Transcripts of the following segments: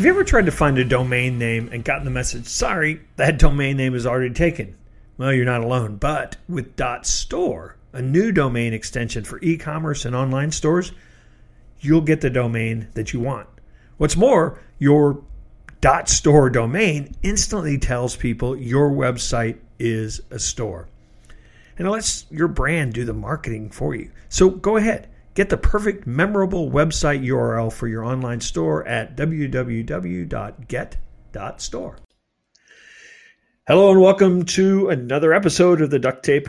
Have you ever tried to find a domain name and gotten the message, sorry, that domain name is already taken? Well, you're not alone. But with .store, a new domain extension for e-commerce and online stores, you'll get the domain that you want. What's more, your .store domain instantly tells people your website is a store. And it lets your brand do the marketing for you. So go ahead Get the perfect memorable website URL for your online store at www.get.store. Hello and welcome to another episode of the Duct Tape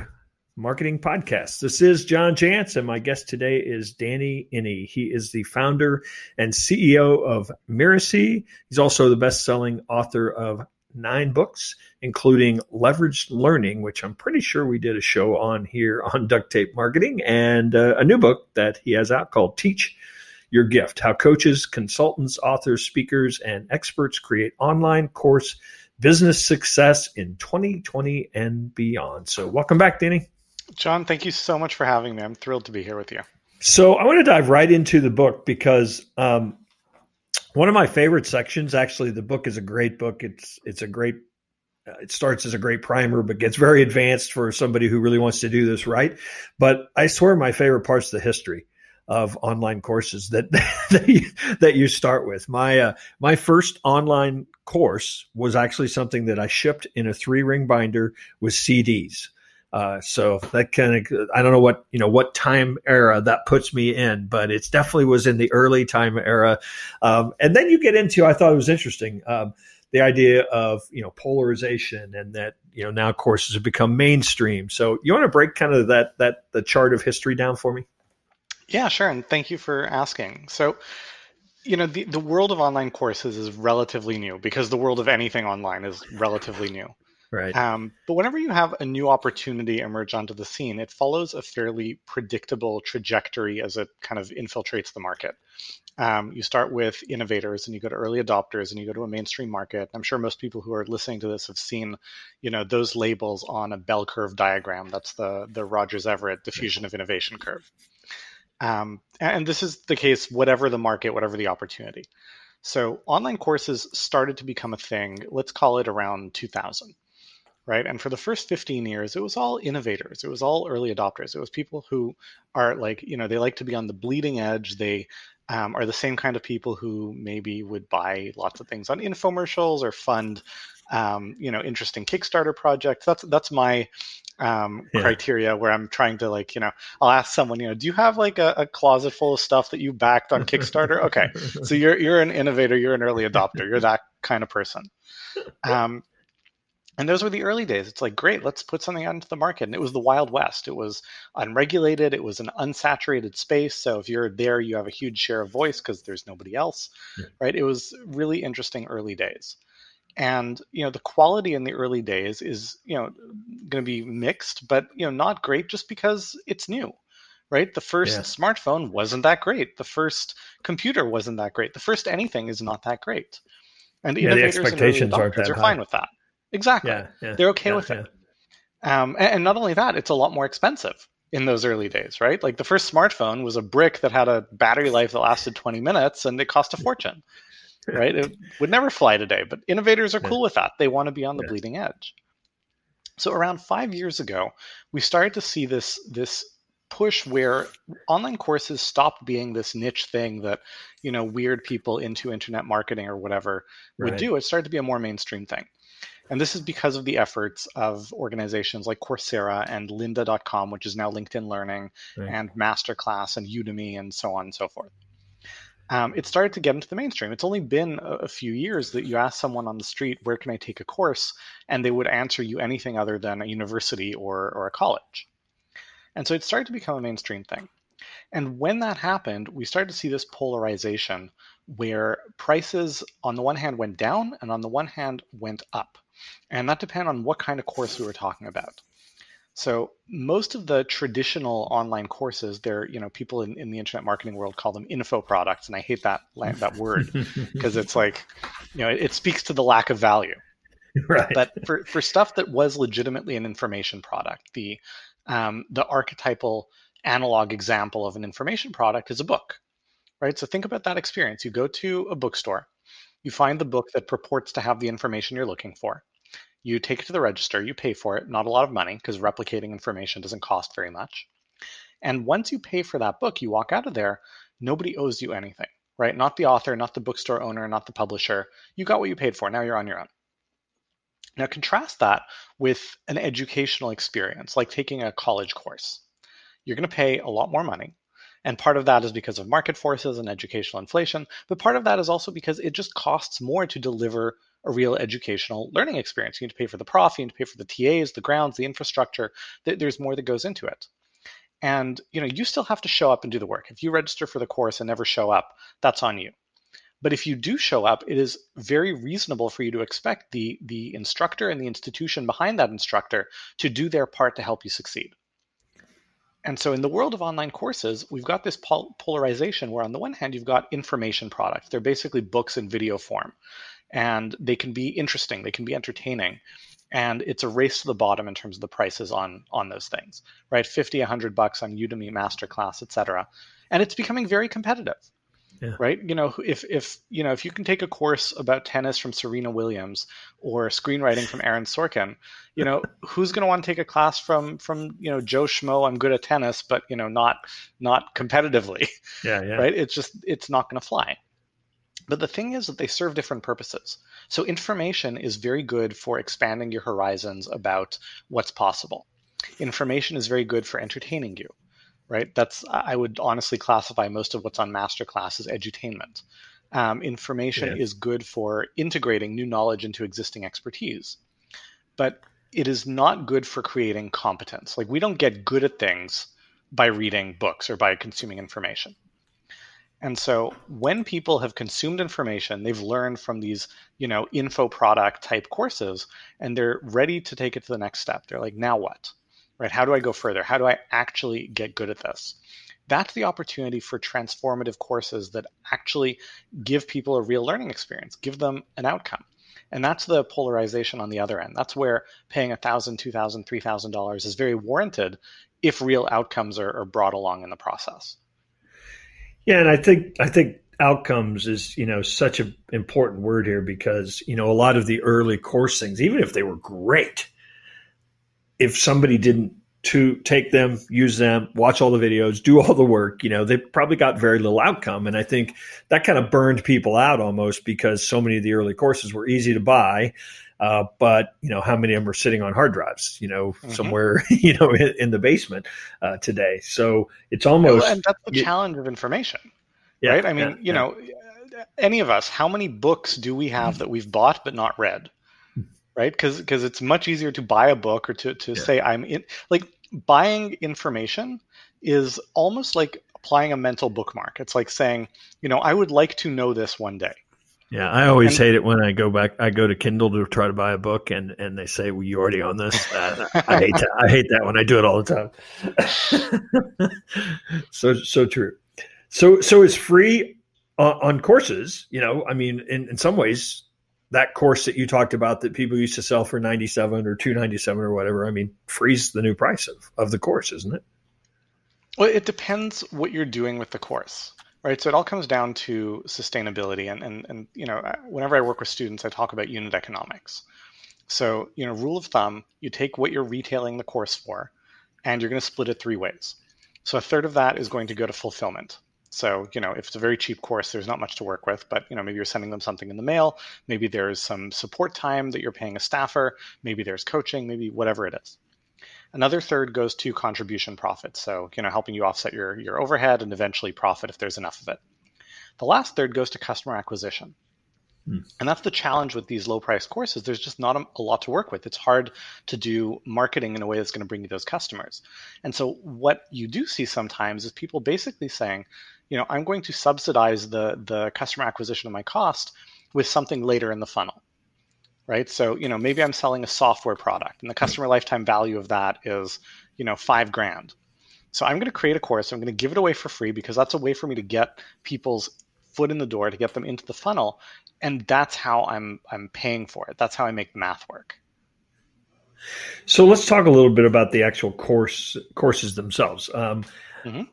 Marketing Podcast. This is John Jantsch, and my guest today is Danny Iny. He is the founder and CEO of Mirasee. He's also the best selling author of nine books, including Leveraged Learning, which I'm pretty sure we did a show on here on duct tape marketing, and uh, a new book that he has out called Teach Your Gift How Coaches, Consultants, Authors, Speakers, and Experts Create Online Course Business Success in 2020 and Beyond. So, welcome back, Danny. John, thank you so much for having me. I'm thrilled to be here with you. So, I want to dive right into the book because um, one of my favorite sections, actually, the book is a great book. It's it's a great. Uh, it starts as a great primer, but gets very advanced for somebody who really wants to do this right. But I swear, my favorite part's the history of online courses that that you, that you start with. My uh, my first online course was actually something that I shipped in a three ring binder with CDs. Uh, so that kind of I don't know what you know what time era that puts me in, but it definitely was in the early time era. Um, and then you get into I thought it was interesting um, the idea of you know polarization and that you know now courses have become mainstream. So you want to break kind of that that the chart of history down for me? Yeah, sure. And thank you for asking. So you know the, the world of online courses is relatively new because the world of anything online is relatively new Right. Um, but whenever you have a new opportunity emerge onto the scene, it follows a fairly predictable trajectory as it kind of infiltrates the market. Um, you start with innovators and you go to early adopters and you go to a mainstream market. I'm sure most people who are listening to this have seen, you know, those labels on a bell curve diagram. That's the the Rogers Everett diffusion of innovation curve. Um, and this is the case, whatever the market, whatever the opportunity. So online courses started to become a thing. Let's call it around 2000 right? And for the first 15 years, it was all innovators. It was all early adopters. It was people who are like, you know, they like to be on the bleeding edge. They um, are the same kind of people who maybe would buy lots of things on infomercials or fund, um, you know, interesting Kickstarter projects. That's that's my um, yeah. criteria where I'm trying to like, you know, I'll ask someone, you know, do you have like a, a closet full of stuff that you backed on Kickstarter? okay, so you're you're an innovator, you're an early adopter, you're that kind of person. Um, and those were the early days. It's like, great, let's put something out into the market. And it was the Wild West. It was unregulated, it was an unsaturated space. So if you're there, you have a huge share of voice because there's nobody else, yeah. right? It was really interesting early days. And you know the quality in the early days is you know going to be mixed, but you know not great just because it's new, right? The first yeah. smartphone wasn't that great. The first computer wasn't that great. The first anything is not that great. And yeah, the expectations aren't that are fine with that. Exactly. Yeah, yeah, They're okay yeah, with it. Um, and, and, not only that, it's a lot more expensive in those early days, right? Like the first smartphone was a brick that had a battery life that lasted 20 minutes and it cost a fortune, right? It would never fly today, but innovators are cool with that. They want to be on the bleeding edge. So around five years ago, we started to see this this push where online courses stopped being this niche thing that you know weird people into internet marketing or whatever would right. do. It started to be a more mainstream thing. And this is because of the efforts of organizations like Coursera and lynda.com, which is now LinkedIn Learning, right. and Masterclass and Udemy, and so on and so forth. Um, it started to get into the mainstream. It's only been a, a, few years that you ask someone on the street, where can I take a course? And they would answer you anything other than a university or, or a college. And so it started to become a mainstream thing. And when that happened, we started to see this polarization where prices, on the one hand, went down and on the one hand, went up. And that depends on what kind of course we were talking about. So most of the traditional online courses, they're, you know, people in, in the internet marketing world call them info products. And I hate that, that word because it's like, you know, it, it speaks to the lack of value. Right. But for, for stuff that was legitimately an information product, the um, the archetypal analog example of an information product is a book, right? So think about that experience. You go to a bookstore You find the book that purports to have the information you're looking for. You take it to the register, you pay for it, not a lot of money because replicating information doesn't cost very much. And once you pay for that book, you walk out of there, nobody owes you anything, right? Not the author, not the bookstore owner, not the publisher. You got what you paid for. Now you're on your own. Now contrast that with an educational experience, like taking a college course. You're going to pay a lot more money. And part of that is because of market forces and educational inflation, but part of that is also because it just costs more to deliver a real educational learning experience. You need to pay for the prof, you need to pay for the TAs, the grounds, the infrastructure. There's more that goes into it. And you know, you still have to show up and do the work. If you register for the course and never show up, that's on you. But if you do show up, it is very reasonable for you to expect the, the instructor and the institution behind that instructor to do their part to help you succeed. And so, in the world of online courses, we've got this pol- polarization where, on the one hand, you've got information products. They're basically books in video form, and they can be interesting, they can be entertaining and it's a race to the bottom in terms of the prices on on those things right 50 100 bucks on udemy masterclass et cetera. and it's becoming very competitive yeah. right you know if if you know if you can take a course about tennis from serena williams or screenwriting from aaron sorkin you know who's going to want to take a class from from you know joe schmo i'm good at tennis but you know not not competitively yeah, yeah. right it's just it's not going to fly but the thing is that they serve different purposes. So information is very good for expanding your horizons about what's possible. Information is very good for entertaining you, right? That's I would honestly classify most of what's on masterclass as edutainment. Um, information yeah. is good for integrating new knowledge into existing expertise, but it is not good for creating competence. Like we don't get good at things by reading books or by consuming information. And so when people have consumed information, they've learned from these, you know, info product type courses and they're ready to take it to the next step. They're like, now what? Right? How do I go further? How do I actually get good at this? That's the opportunity for transformative courses that actually give people a real learning experience, give them an outcome. And that's the polarization on the other end. That's where paying $1,000, $2,000, $3,000 is very warranted if real outcomes are, are brought along in the process. Yeah, and I think I think outcomes is you know such an important word here because you know a lot of the early course things, even if they were great, if somebody didn't to take them, use them, watch all the videos, do all the work, you know, they probably got very little outcome. And I think that kind of burned people out almost because so many of the early courses were easy to buy. Uh, but you know how many of them are sitting on hard drives, you know, mm-hmm. somewhere you know in, in the basement uh, today. So it's almost and that's the challenge of information, yeah, right? I mean, yeah, you yeah. know, any of us, how many books do we have that we've bought but not read? Right? Because because it's much easier to buy a book or to to say I'm in like buying information is almost like applying a mental bookmark. It's like saying, you know, I would like to know this one day yeah, I always and, hate it when I go back. I go to Kindle to try to buy a book, and, and they say, "Well, you already own this." Uh, I hate that. I hate that when I do it all the time. so so true. So so it's free on, on courses. You know, I mean, in, in some ways, that course that you talked about that people used to sell for ninety seven or two ninety seven or whatever. I mean, freeze the new price of of the course, isn't it? Well, it depends what you're doing with the course right so it all comes down to sustainability and, and and you know whenever i work with students i talk about unit economics so you know rule of thumb you take what you're retailing the course for and you're going to split it three ways so a third of that is going to go to fulfillment so you know if it's a very cheap course there's not much to work with but you know maybe you're sending them something in the mail maybe there's some support time that you're paying a staffer maybe there's coaching maybe whatever it is Another third goes to contribution profit, so you know helping you offset your your overhead and eventually profit if there's enough of it. The last third goes to customer acquisition. Hmm. And that's the challenge with these low price courses. There's just not a, a, lot to work with. It's hard to do marketing in a way that's going to bring you those customers. And so, what you do see sometimes is people basically saying, you know, I'm going to subsidize the, the customer acquisition of my cost with something later in the funnel right? So, you know, maybe I'm selling a software product and the customer lifetime value of that is, you know, five grand. So I'm going to create a course. I'm going to give it away for free because that's a way for me to get people's foot in the door to get them into the funnel, and that's how I'm I'm paying for it. That's how I make the math work. So let's talk a little bit about the actual course courses themselves. Um, mm-hmm.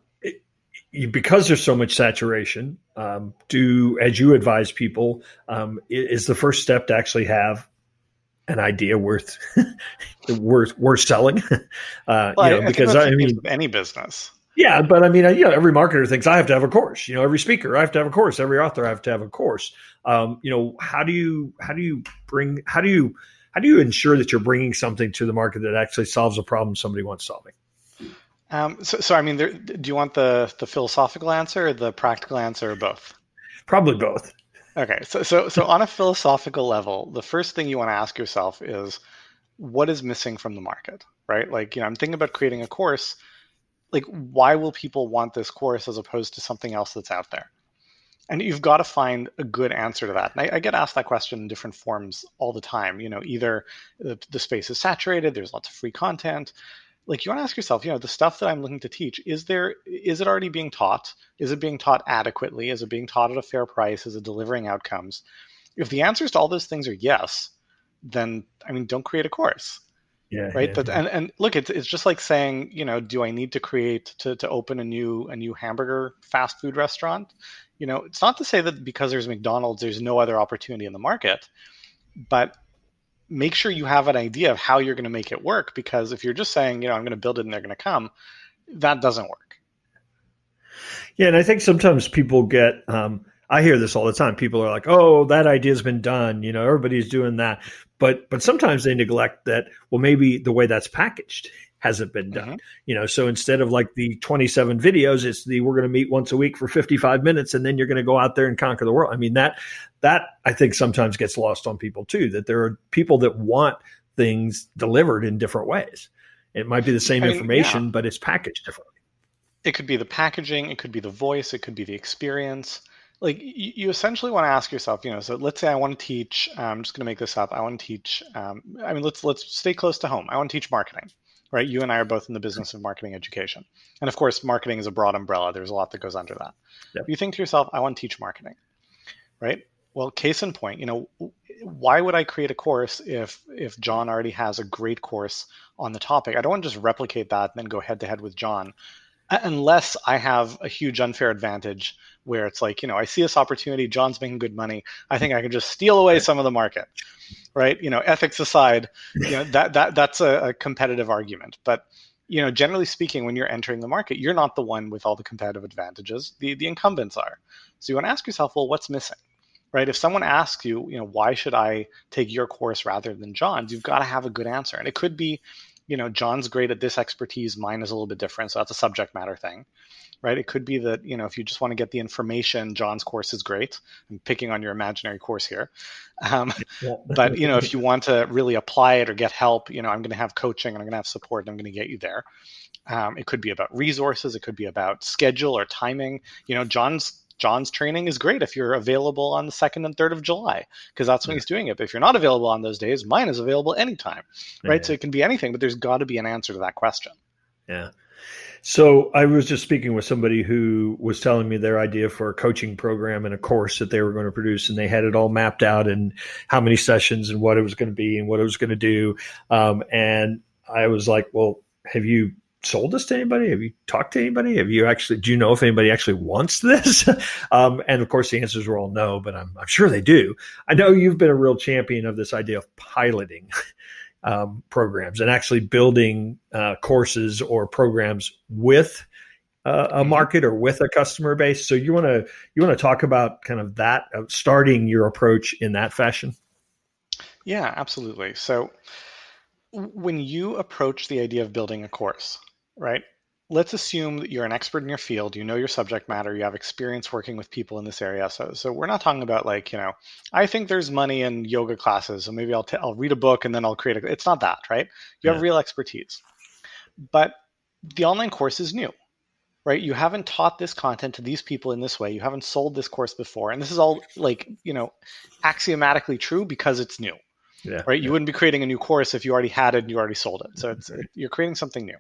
Because there's so much saturation, um, do as you advise people um, is the first step to actually have an idea worth worth worth selling. Uh, well, you know, I, I because I mean, any business. Yeah, but I mean, you know, every marketer thinks I have to have a course. You know, every speaker I have to have a course. Every author I have to have a course. Um, you know, how do you how do you bring how do you how do you ensure that you're bringing something to the market that actually solves a problem somebody wants solving? Um, so, so, I mean, there, do you want the the philosophical answer, or the practical answer, or both? Probably both. Okay, so so so on a philosophical level, the first thing you want to ask yourself is, what is missing from the market, right? Like, you know, I'm thinking about creating a course. Like, why will people want this course as opposed to something else that's out there? And you've got to find a good answer to that. And I, I, get asked that question in different forms all the time. You know, either the, the space is saturated, there's lots of free content, like you want to ask yourself, you know, the stuff that I'm looking to teach, is there is it already being taught? Is it being taught adequately? Is it being taught at a fair price? Is it delivering outcomes? If the answers to all those things are yes, then I mean, don't create a course. Yeah. Right. Yeah, but and, and look, it's it's just like saying, you know, do I need to create to, to open a new a new hamburger fast food restaurant? You know, it's not to say that because there's McDonald's, there's no other opportunity in the market, but make sure you have an idea of how you're going to make it work because if you're just saying you know i'm going to build it and they're going to come that doesn't work. Yeah and i think sometimes people get um, i hear this all the time. People are like oh that idea's been done you know everybody's doing that. But but sometimes they neglect that well maybe the way that's packaged hasn't been done. Mm-hmm. You know, so instead of like the 27 videos, it's the we're going to meet once a week for 55 minutes and then you're going to go out there and conquer the world. I mean, that that I think sometimes gets lost on people too that there are people that want things delivered in different ways. It might be the same I mean, information, yeah. but it's packaged differently. It could be the packaging, it could be the voice, it could be the experience. Like you, you essentially want to ask yourself, you know, so let's say I want to teach. I'm just going to make this up. I want to teach. Um, I mean, let's let's stay close to home. I want to teach marketing right? You and I are both in the business of marketing education. And of course, marketing is a broad umbrella. There's a lot that goes under that. Yep. You think to yourself, I want to teach marketing, right? Well, case in point, you know, why would I create a course if if John already has a great course on the topic? I don't want to just replicate that and then go head to head with John Uh, unless I have a huge unfair advantage where it's like, you know, I see this opportunity, John's making good money. I think I can just steal away some of the market right? You know, ethics aside, you know that that that's a, a competitive argument. But you know, generally speaking, when you're entering the market, you're not the one with all the competitive advantages. The the incumbents are. So you want to ask yourself, well, what's missing? Right? If someone asks you, you know, why should I take your course rather than John's, you've got to have a good answer. And it could be, you know, John's great at this expertise, mine is a little bit different. So that's a subject matter thing right? It could be that, you know, if you just want to get the information, John's course is great. I'm picking on your imaginary course here. Um, yeah. but, you know, if you want to really apply it or get help, you know, I'm going to have coaching and I'm going to have support and I'm going to get you there. Um, it could be about resources. It could be about schedule or timing. You know, John's John's training is great if you're available on the second and third of July because that's when yeah. he's doing it. But if you're not available on those days, mine is available anytime, right? Yeah. So it can be anything, but there's got to be an answer to that question. Yeah. So I was just speaking with somebody who was telling me their idea for a coaching program and a course that they were going to produce, and they had it all mapped out and how many sessions and what it was going to be and what it was going to do. Um, and I was like, "Well, have you sold this to anybody? Have you talked to anybody? Have you actually? Do you know if anybody actually wants this?" um, and of course, the answers were all no, but I'm, I'm sure they do. I know you've been a real champion of this idea of piloting um, programs and actually building uh, courses or programs with uh, a mm-hmm. market or with a customer base. So you want to you want to talk about kind of that uh, starting your approach in that fashion. Yeah, absolutely. So when you approach the idea of building a course, right? let's assume that you're an expert in your field, you know your subject matter, you have experience working with people in this area. So, so we're not talking about like, you know, I think there's money in yoga classes, so maybe I'll, t- I'll read a book and then I'll create a, it's not that, right? You yeah. have real expertise. But the online course is new, right? You haven't taught this content to these people in this way. You haven't sold this course before. And this is all like, you know, axiomatically true because it's new. Yeah, right. You wouldn't be creating a new course if you already had it and you already sold it. So it's mm-hmm. you're creating something new,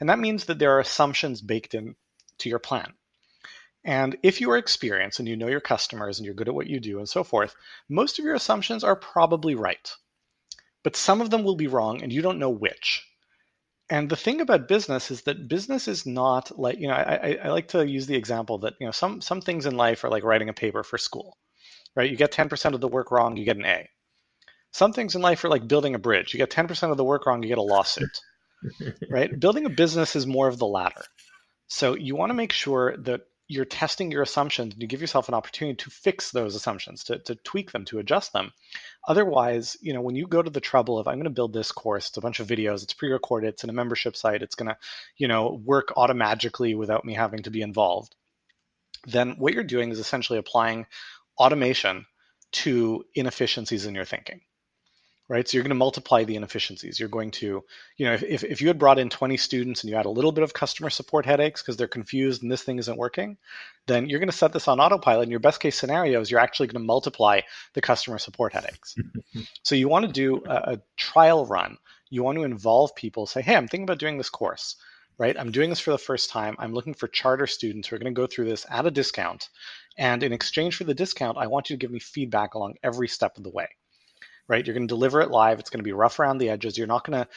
and that means that there are assumptions baked in to your plan. And if you are experienced and you know your customers and you're good at what you do and so forth, most of your assumptions are probably right. But some of them will be wrong and you don't know which. And the thing about business is that business is not like you know I, I like to use the example that you know some some things in life are like writing a paper for school, right? You get 10% of the work wrong, you get an A. Some things in life are like building a bridge. You get 10% of the work wrong, you get a lawsuit, right? Building a business is more of the latter. So you want to make sure that you're testing your assumptions and you give yourself an opportunity to fix those assumptions, to, to tweak them, to adjust them. Otherwise, you know, when you go to the trouble of I'm going to build this course, it's a bunch of videos, it's pre-recorded, it's in a membership site, it's going to, you know, work automatically without me having to be involved. Then what you're doing is essentially applying automation to inefficiencies in your thinking right? So you're going to multiply the inefficiencies. You're going to, you know, if, if you had brought in 20 students and you had a little bit of customer support headaches because they're confused and this thing isn't working, then you're going to set this on autopilot. And your best case scenario is you're actually going to multiply the customer support headaches. so you want to do a, a trial run. You want to involve people, say, hey, I'm thinking about doing this course right? I'm doing this for the first time. I'm looking for charter students who are going to go through this at a discount. And in exchange for the discount, I want you to give me feedback along every step of the way right? You're going to deliver it live. It's going to be rough around the edges. You're not going to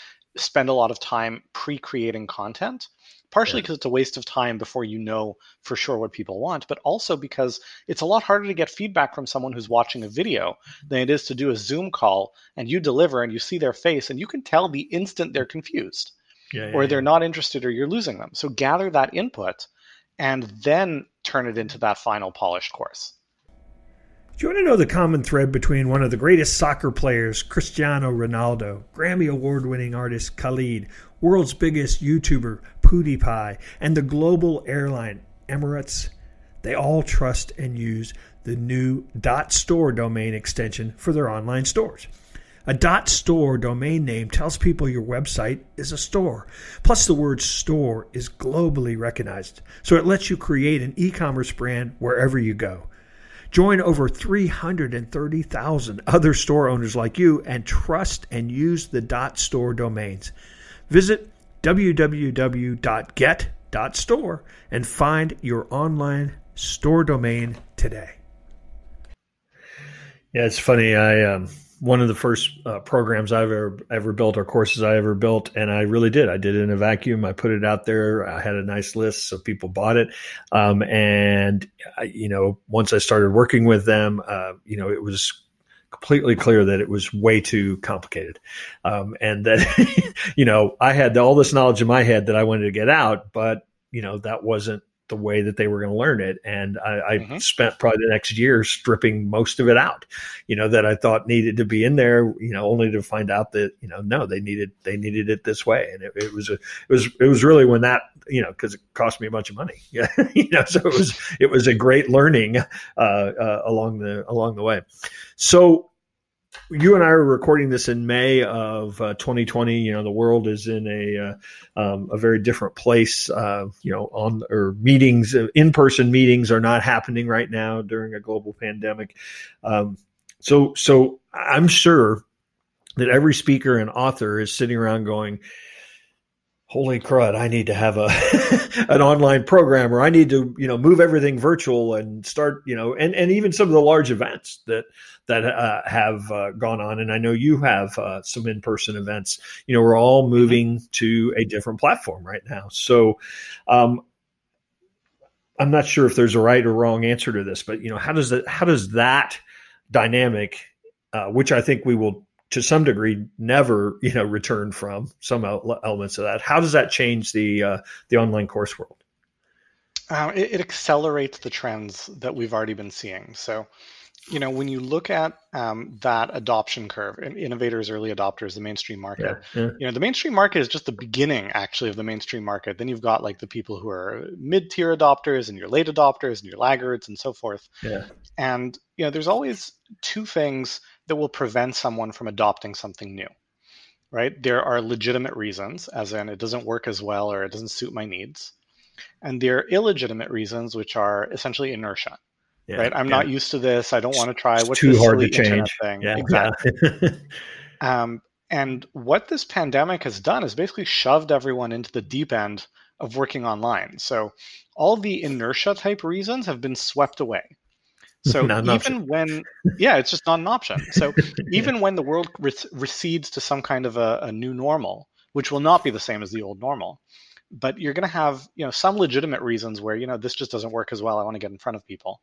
spend a lot of time pre-creating content partially because yeah. it's a waste of time before you know for sure what people want but also because it's a lot harder to get feedback from someone who's watching a video than it is to do a zoom call and you deliver and you see their face and you can tell the instant they're confused yeah, yeah, or they're not interested or you're losing them so gather that input and then turn it into that final polished course do you want to know the common thread between one of the greatest soccer players, Cristiano Ronaldo, Grammy Award winning artist Khalid, world's biggest YouTuber, PewDiePie, and the global airline, Emirates? They all trust and use the new .store domain extension for their online stores. A .store domain name tells people your website is a store. Plus the word store is globally recognized, so it lets you create an e-commerce brand wherever you go. Join over 330,000 other store owners like you and trust and use the dot .store domains. Visit www.get.store and find your online store domain today. Yeah, it's funny. I um, one of the first uh, programs I've ever ever built or courses I ever built, and I really did. I did it in a vacuum. I put it out there. I had a nice list, so people bought it. Um, and I, you know, once I started working with them, uh, you know, it was completely clear that it was way too complicated, um, and that you know I had all this knowledge in my head that I wanted to get out, but you know that wasn't the way that they were going to learn it. And I, I mm-hmm. spent probably the next year stripping most of it out, you know, that I thought needed to be in there, you know, only to find out that, you know, no, they needed, they needed it this way. And it, it was, a, it was, it was really when that, you know, cause it cost me a bunch of money. Yeah. you know, so it was, it was a great learning, uh, uh, along the, along the way. So, you and I are recording this in May of uh, 2020. You know, the world is in a uh, um, a very different place. Uh, you know, on or meetings, uh, in person meetings are not happening right now during a global pandemic. Um, so, so I'm sure that every speaker and author is sitting around going, holy crud i need to have a an online program or i need to you know move everything virtual and start you know and and even some of the large events that that uh, have uh, gone on. And i know you have uh, some in-person events. You know we're all mm-hmm. moving to a different platform right now. So um, i'm not sure if there's a right or wrong answer to this but you know how does that how does that dynamic uh, which i think we will to some degree never you know return from some elements of that. How does that change the uh, the online course world? Uh, it, it, accelerates the trends that we've already been seeing. So you know when you look at um, that adoption curve innovators early adopters the mainstream market yeah, yeah. you know the mainstream market is just the beginning actually of the mainstream market. Then you've got like the people who are mid-tier adopters and your late adopters and your laggards and so forth. Yeah. and you know there's always two things that will prevent someone from adopting something new right? There are legitimate reasons as in it doesn't work as well or it doesn't suit my needs. And there are illegitimate reasons which are essentially inertia yeah, right? I'm yeah. not used to this. I don't want to try what's too hard to change. thing. Yeah, exactly. Um, and what this pandemic has done is basically shoved everyone into the deep end of working online. So all the inertia type reasons have been swept away so even option. when, yeah, it's just not an option. So even when the world re- recedes to some kind of a, a, new normal, which will not be the same as the old normal. But you're going to have, you know, some legitimate reasons where, you know, this just doesn't work as well. I want to get in front of people.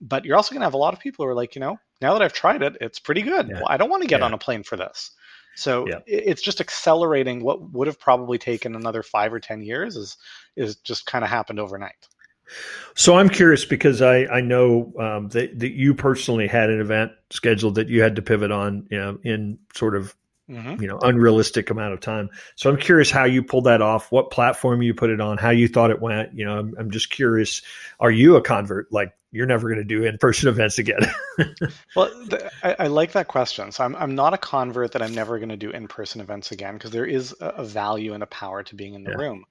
But you're also going to have a lot of people who are like, you know, now that I've tried it, it's pretty good. Yeah. Well, I don't want to get yeah. on a plane for this. So yeah. it's just accelerating what would have probably taken another five or ten years is is just kind of happened overnight. So I'm curious because I I know um, that that you personally had an event scheduled that you had to pivot on, you know, in sort of Mm-hmm. you know unrealistic amount of time. So i'm curious how you pulled that off what platform you put it on how you thought it went. You know i'm, I'm just curious are you a convert? Like you're never going to do in-person events again. Well the, I, I, like that question. So I'm, I'm not a convert that i'm never going to do in-person events again because there is a, a, value and a power to being in the yeah. room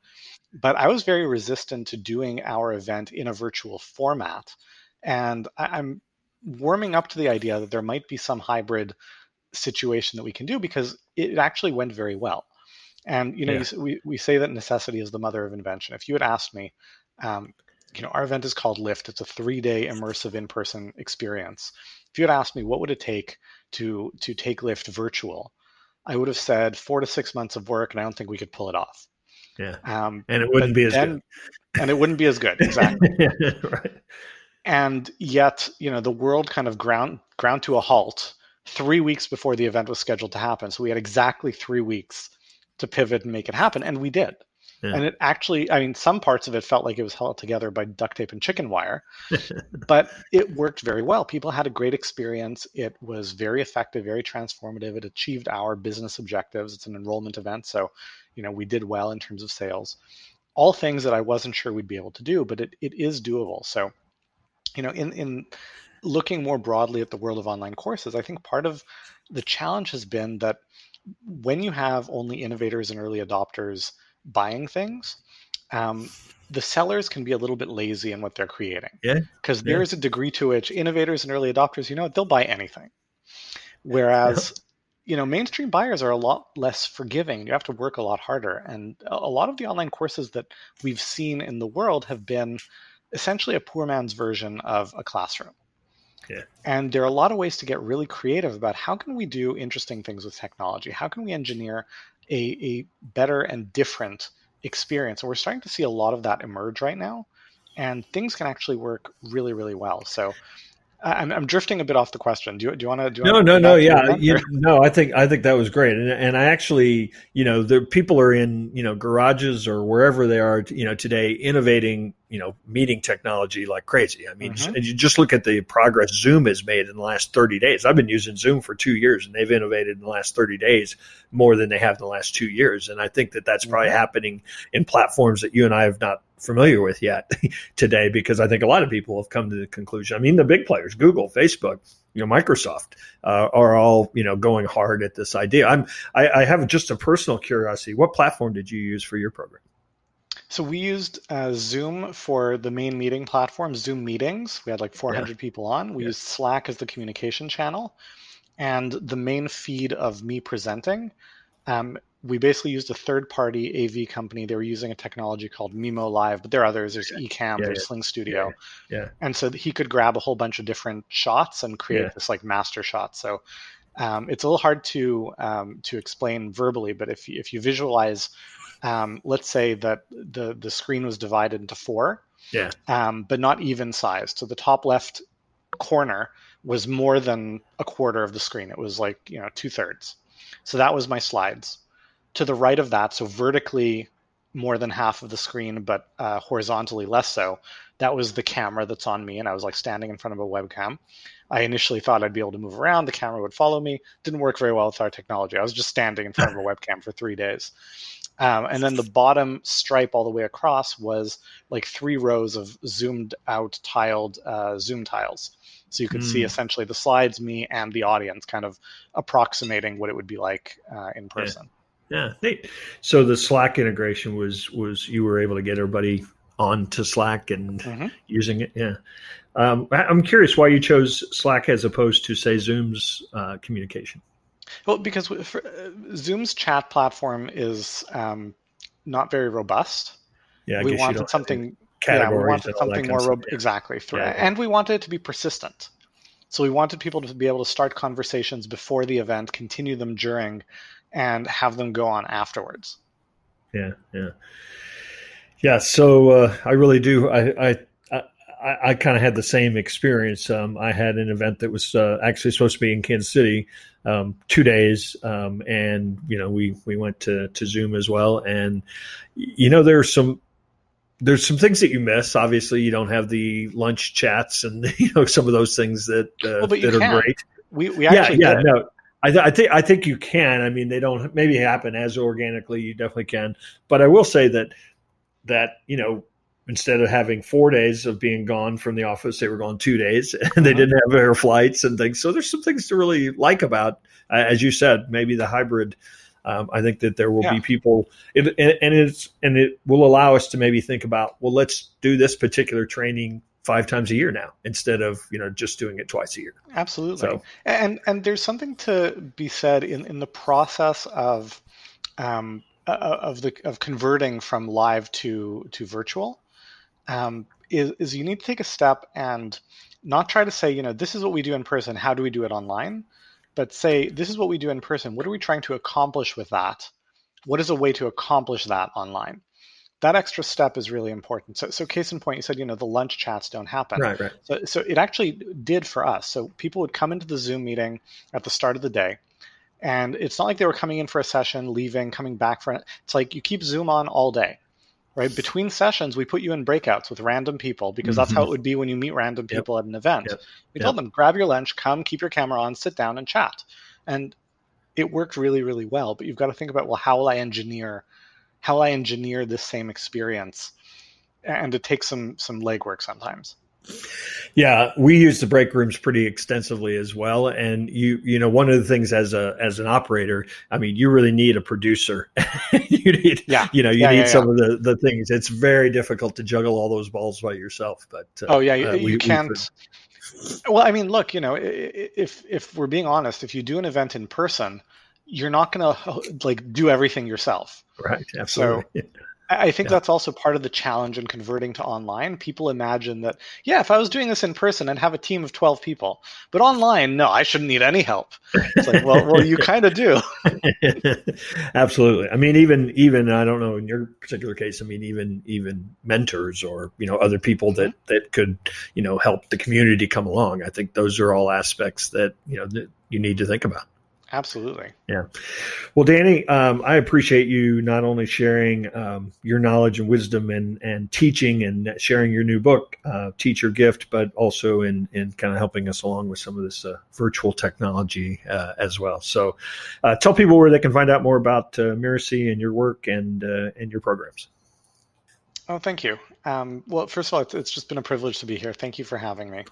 but i was very resistant to doing our event in a virtual format and I, i'm warming up to the idea that there might be some hybrid situation that we can do because it actually went very well. And you know, yeah. you, we we say that necessity is the mother of invention. If you had asked me, um, you know, our event is called Lift. It's a three-day immersive in-person experience. If you had asked me what would it take to to take Lift virtual, I would have said four to six months of work, and I don't think we could pull it off. Yeah, um, and it wouldn't be as then, good. and it wouldn't be as good, exactly. right. And yet, you know, the world kind of ground ground to a halt three weeks before the event was scheduled to happen. So we had exactly three weeks to pivot and make it happen, and we did. Yeah. And it actually, I mean, some parts of it felt like it was held together by duct tape and chicken wire, but it worked very well. People had a great experience. It was very effective, very transformative. It achieved our business objectives. It's an enrollment event, so you know we did well in terms of sales. All things that I wasn't sure we'd be able to do, but it, it is doable. So, you know, in in looking more broadly at the world of online courses, I think part of the challenge has been that when you have only innovators and early adopters buying things, um, the sellers can be a little bit lazy in what they're creating. Yeah. Because yeah. there is a degree to which innovators and early adopters, you know, they'll buy anything. Whereas. You know, mainstream buyers are a lot less forgiving. You have to work a lot harder. And a lot of the online courses that we've seen in the world have been essentially a poor man's version of a classroom. Yeah. And there are a lot of ways to get really creative about how can we do interesting things with technology? How can we engineer a, a better and different experience? And we're starting to see a lot of that emerge right now. And things can actually work really, really well. So I'm, I'm drifting a bit off the question. Do you, do you want to? Do no, no, no. Yeah, you, no. I think I think that was great, and and I actually, you know, the people are in you know garages or wherever they are, you know, today innovating, you know, meeting technology like crazy. I mean, mm-hmm. you just look at the progress Zoom has made in the last 30 days. I've been using Zoom for two years, and they've innovated in the last 30 days more than they have in the last two years. And I think that that's probably mm-hmm. happening in platforms that you and I have not familiar with yet today because I think a lot of people have come to the conclusion. I mean, the big players, Google, Facebook, you know, Microsoft, uh, are all you know going hard at this idea. I'm I, I, have just a personal curiosity. What platform did you use for your program? So we used uh, Zoom for the main meeting platform, Zoom meetings. We had like 400 yeah. people on. We yeah. used Slack as the communication channel, and the main feed of me presenting. Um, we basically used a third party AV company. They were using a technology called Mimo Live, but there are others. There's Ecamm, yeah, there's yeah. Sling Studio. Yeah. yeah. And so he could grab a whole bunch of different shots and create yeah. this like master shot. So um, it's a little hard to um, to explain verbally, but if you, if you visualize, um, let's say that the the screen was divided into four, yeah, um, but not even sized. So the top left corner was more than a quarter of the screen. It was like you know two thirds. So that was my slides to the right of that, so vertically more than half of the screen, but uh, horizontally less so, that was the camera that's on me. And I was like standing in front of a webcam. I initially thought I'd be able to move around, the camera would follow me. Didn't work very well with our technology. I was just standing in front of a webcam for three days. Um, and then the bottom stripe all the way across was like three rows of zoomed out tiled uh, Zoom tiles. So you could mm. see hmm. essentially the slides, me, and the audience kind of approximating what it would be like uh, in person. Yeah. Yeah, neat. So the Slack integration was was you were able to get everybody onto Slack and mm-hmm. using it. Yeah, um, I'm curious why you chose Slack as opposed to say Zoom's uh, communication. Well, because for, uh, Zoom's chat platform is um, not very robust. Yeah, we wanted something. Yeah, we wanted something more ro- exactly, yeah, yeah. and we wanted it to be persistent. So we wanted people to be able to start conversations before the event, continue them during, and have them go on afterwards. Yeah, yeah, yeah. So uh, I really do. I I I, I kind of had the same experience. Um, I had an event that was uh, actually supposed to be in Kansas City, um, two days, um, and you know we we went to to Zoom as well. And you know there's some there's some things that you miss. Obviously, you don't have the lunch chats and you know some of those things that uh, well, that are great. We we actually yeah yeah no. I, th- I, think I think you can. I mean, they don't maybe happen as organically. You definitely can, but I will say that that you know instead of having four days of being gone from the office, they were gone two days, and they uh-huh. didn't have air flights and things. So there's some things to really like about, uh, as you said, maybe the hybrid. Um, I think that there will yeah. be people, it, and, and it's and it will allow us to maybe think about, well, let's do this particular training five times a year now instead of you know just doing it twice a year. Absolutely. So, and and there's something to be said in in the process of. Um, uh, of the of converting from live to to virtual um, is, is you need to take a step and not try to say, you know, this is what we do in person. How do we do it online? But say, this is what we do in person. What are we trying to accomplish with that? What is a way to accomplish that online? That extra step is really important. So, so case in point, you said, you know, the lunch chats don't happen. Right, right. So, so it actually did for us. So people would come into the Zoom meeting at the start of the day. And it's not like they were coming in for a session, leaving, coming back for it. It's like you keep Zoom on all day right? Between sessions, we put you in breakouts with random people because mm-hmm. that's how it mm-hmm. would be when you meet random people yep. at an event. Yep. We yep. told them, grab your lunch, come, keep your camera on, sit down and chat. And it worked really, really well. But you've got to think about, well, how will I engineer, how I engineer this same experience? And it takes some some legwork sometimes. Yeah, we use the break rooms pretty extensively as well. And you, you know, one of the things as a as an operator, I mean, you really need a producer. you need, yeah. you know, you yeah, need yeah, some of the the things. It's very difficult to juggle all those balls by yourself. But uh, oh yeah, you, uh, we, you can't. Well, I mean, look, you know, if if we're being honest, if you do an event in person, you're not going to like do everything yourself. Right. Absolutely. So, I think yeah. that's also part of the challenge in converting to online. People imagine that, yeah, if I was doing this in person, I'd have a team of 12 people. But online, no, I shouldn't need any help. It's like, well, well, you kind of do. Absolutely. I mean, even, even, I don't know in your particular case, I mean, even, even mentors or, you know, other people that, mm-hmm. that could, you know, help the community come along. I think those are all aspects that, you know, that you need to think about. Absolutely. Yeah. Well, Danny, um, I appreciate you not only sharing um, your knowledge and wisdom and, and teaching and sharing your new book, uh, Teach Your Gift, but also in, in kind of helping us along with some of this uh, virtual technology uh, as well. So uh, tell people where they can find out more about uh, Mirasee and your work and, uh, and your programs. Oh, thank you. Um, well, first of all, it's, it's just been a privilege to be here. Thank you for having me.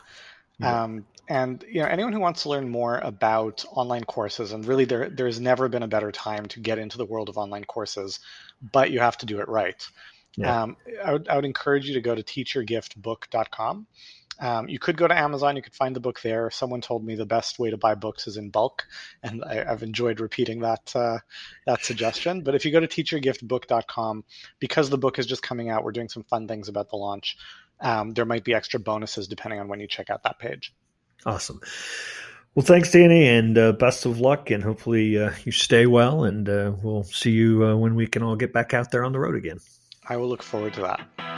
Yeah. Um, and you know, anyone who wants to learn more about online courses, and really there there's never been a better time to get into the world of online courses, but you have to do it right. Yeah. Um, I, would, I would encourage you to go to teachyourgiftbook.com. Um, you could go to Amazon, you could find the book there. Someone told me the best way to buy books is in bulk, and I, have enjoyed repeating that uh, that suggestion. But if you go to teachyourgiftbook.com, because the book is just coming out, we're doing some fun things about the launch. Um, there might be extra bonuses depending on when you check out that page. Awesome. Well, thanks, Danny, and uh, best of luck. And hopefully uh, you stay well. And uh, we'll see you uh, when we can all get back out there on the road again. I will look forward to that.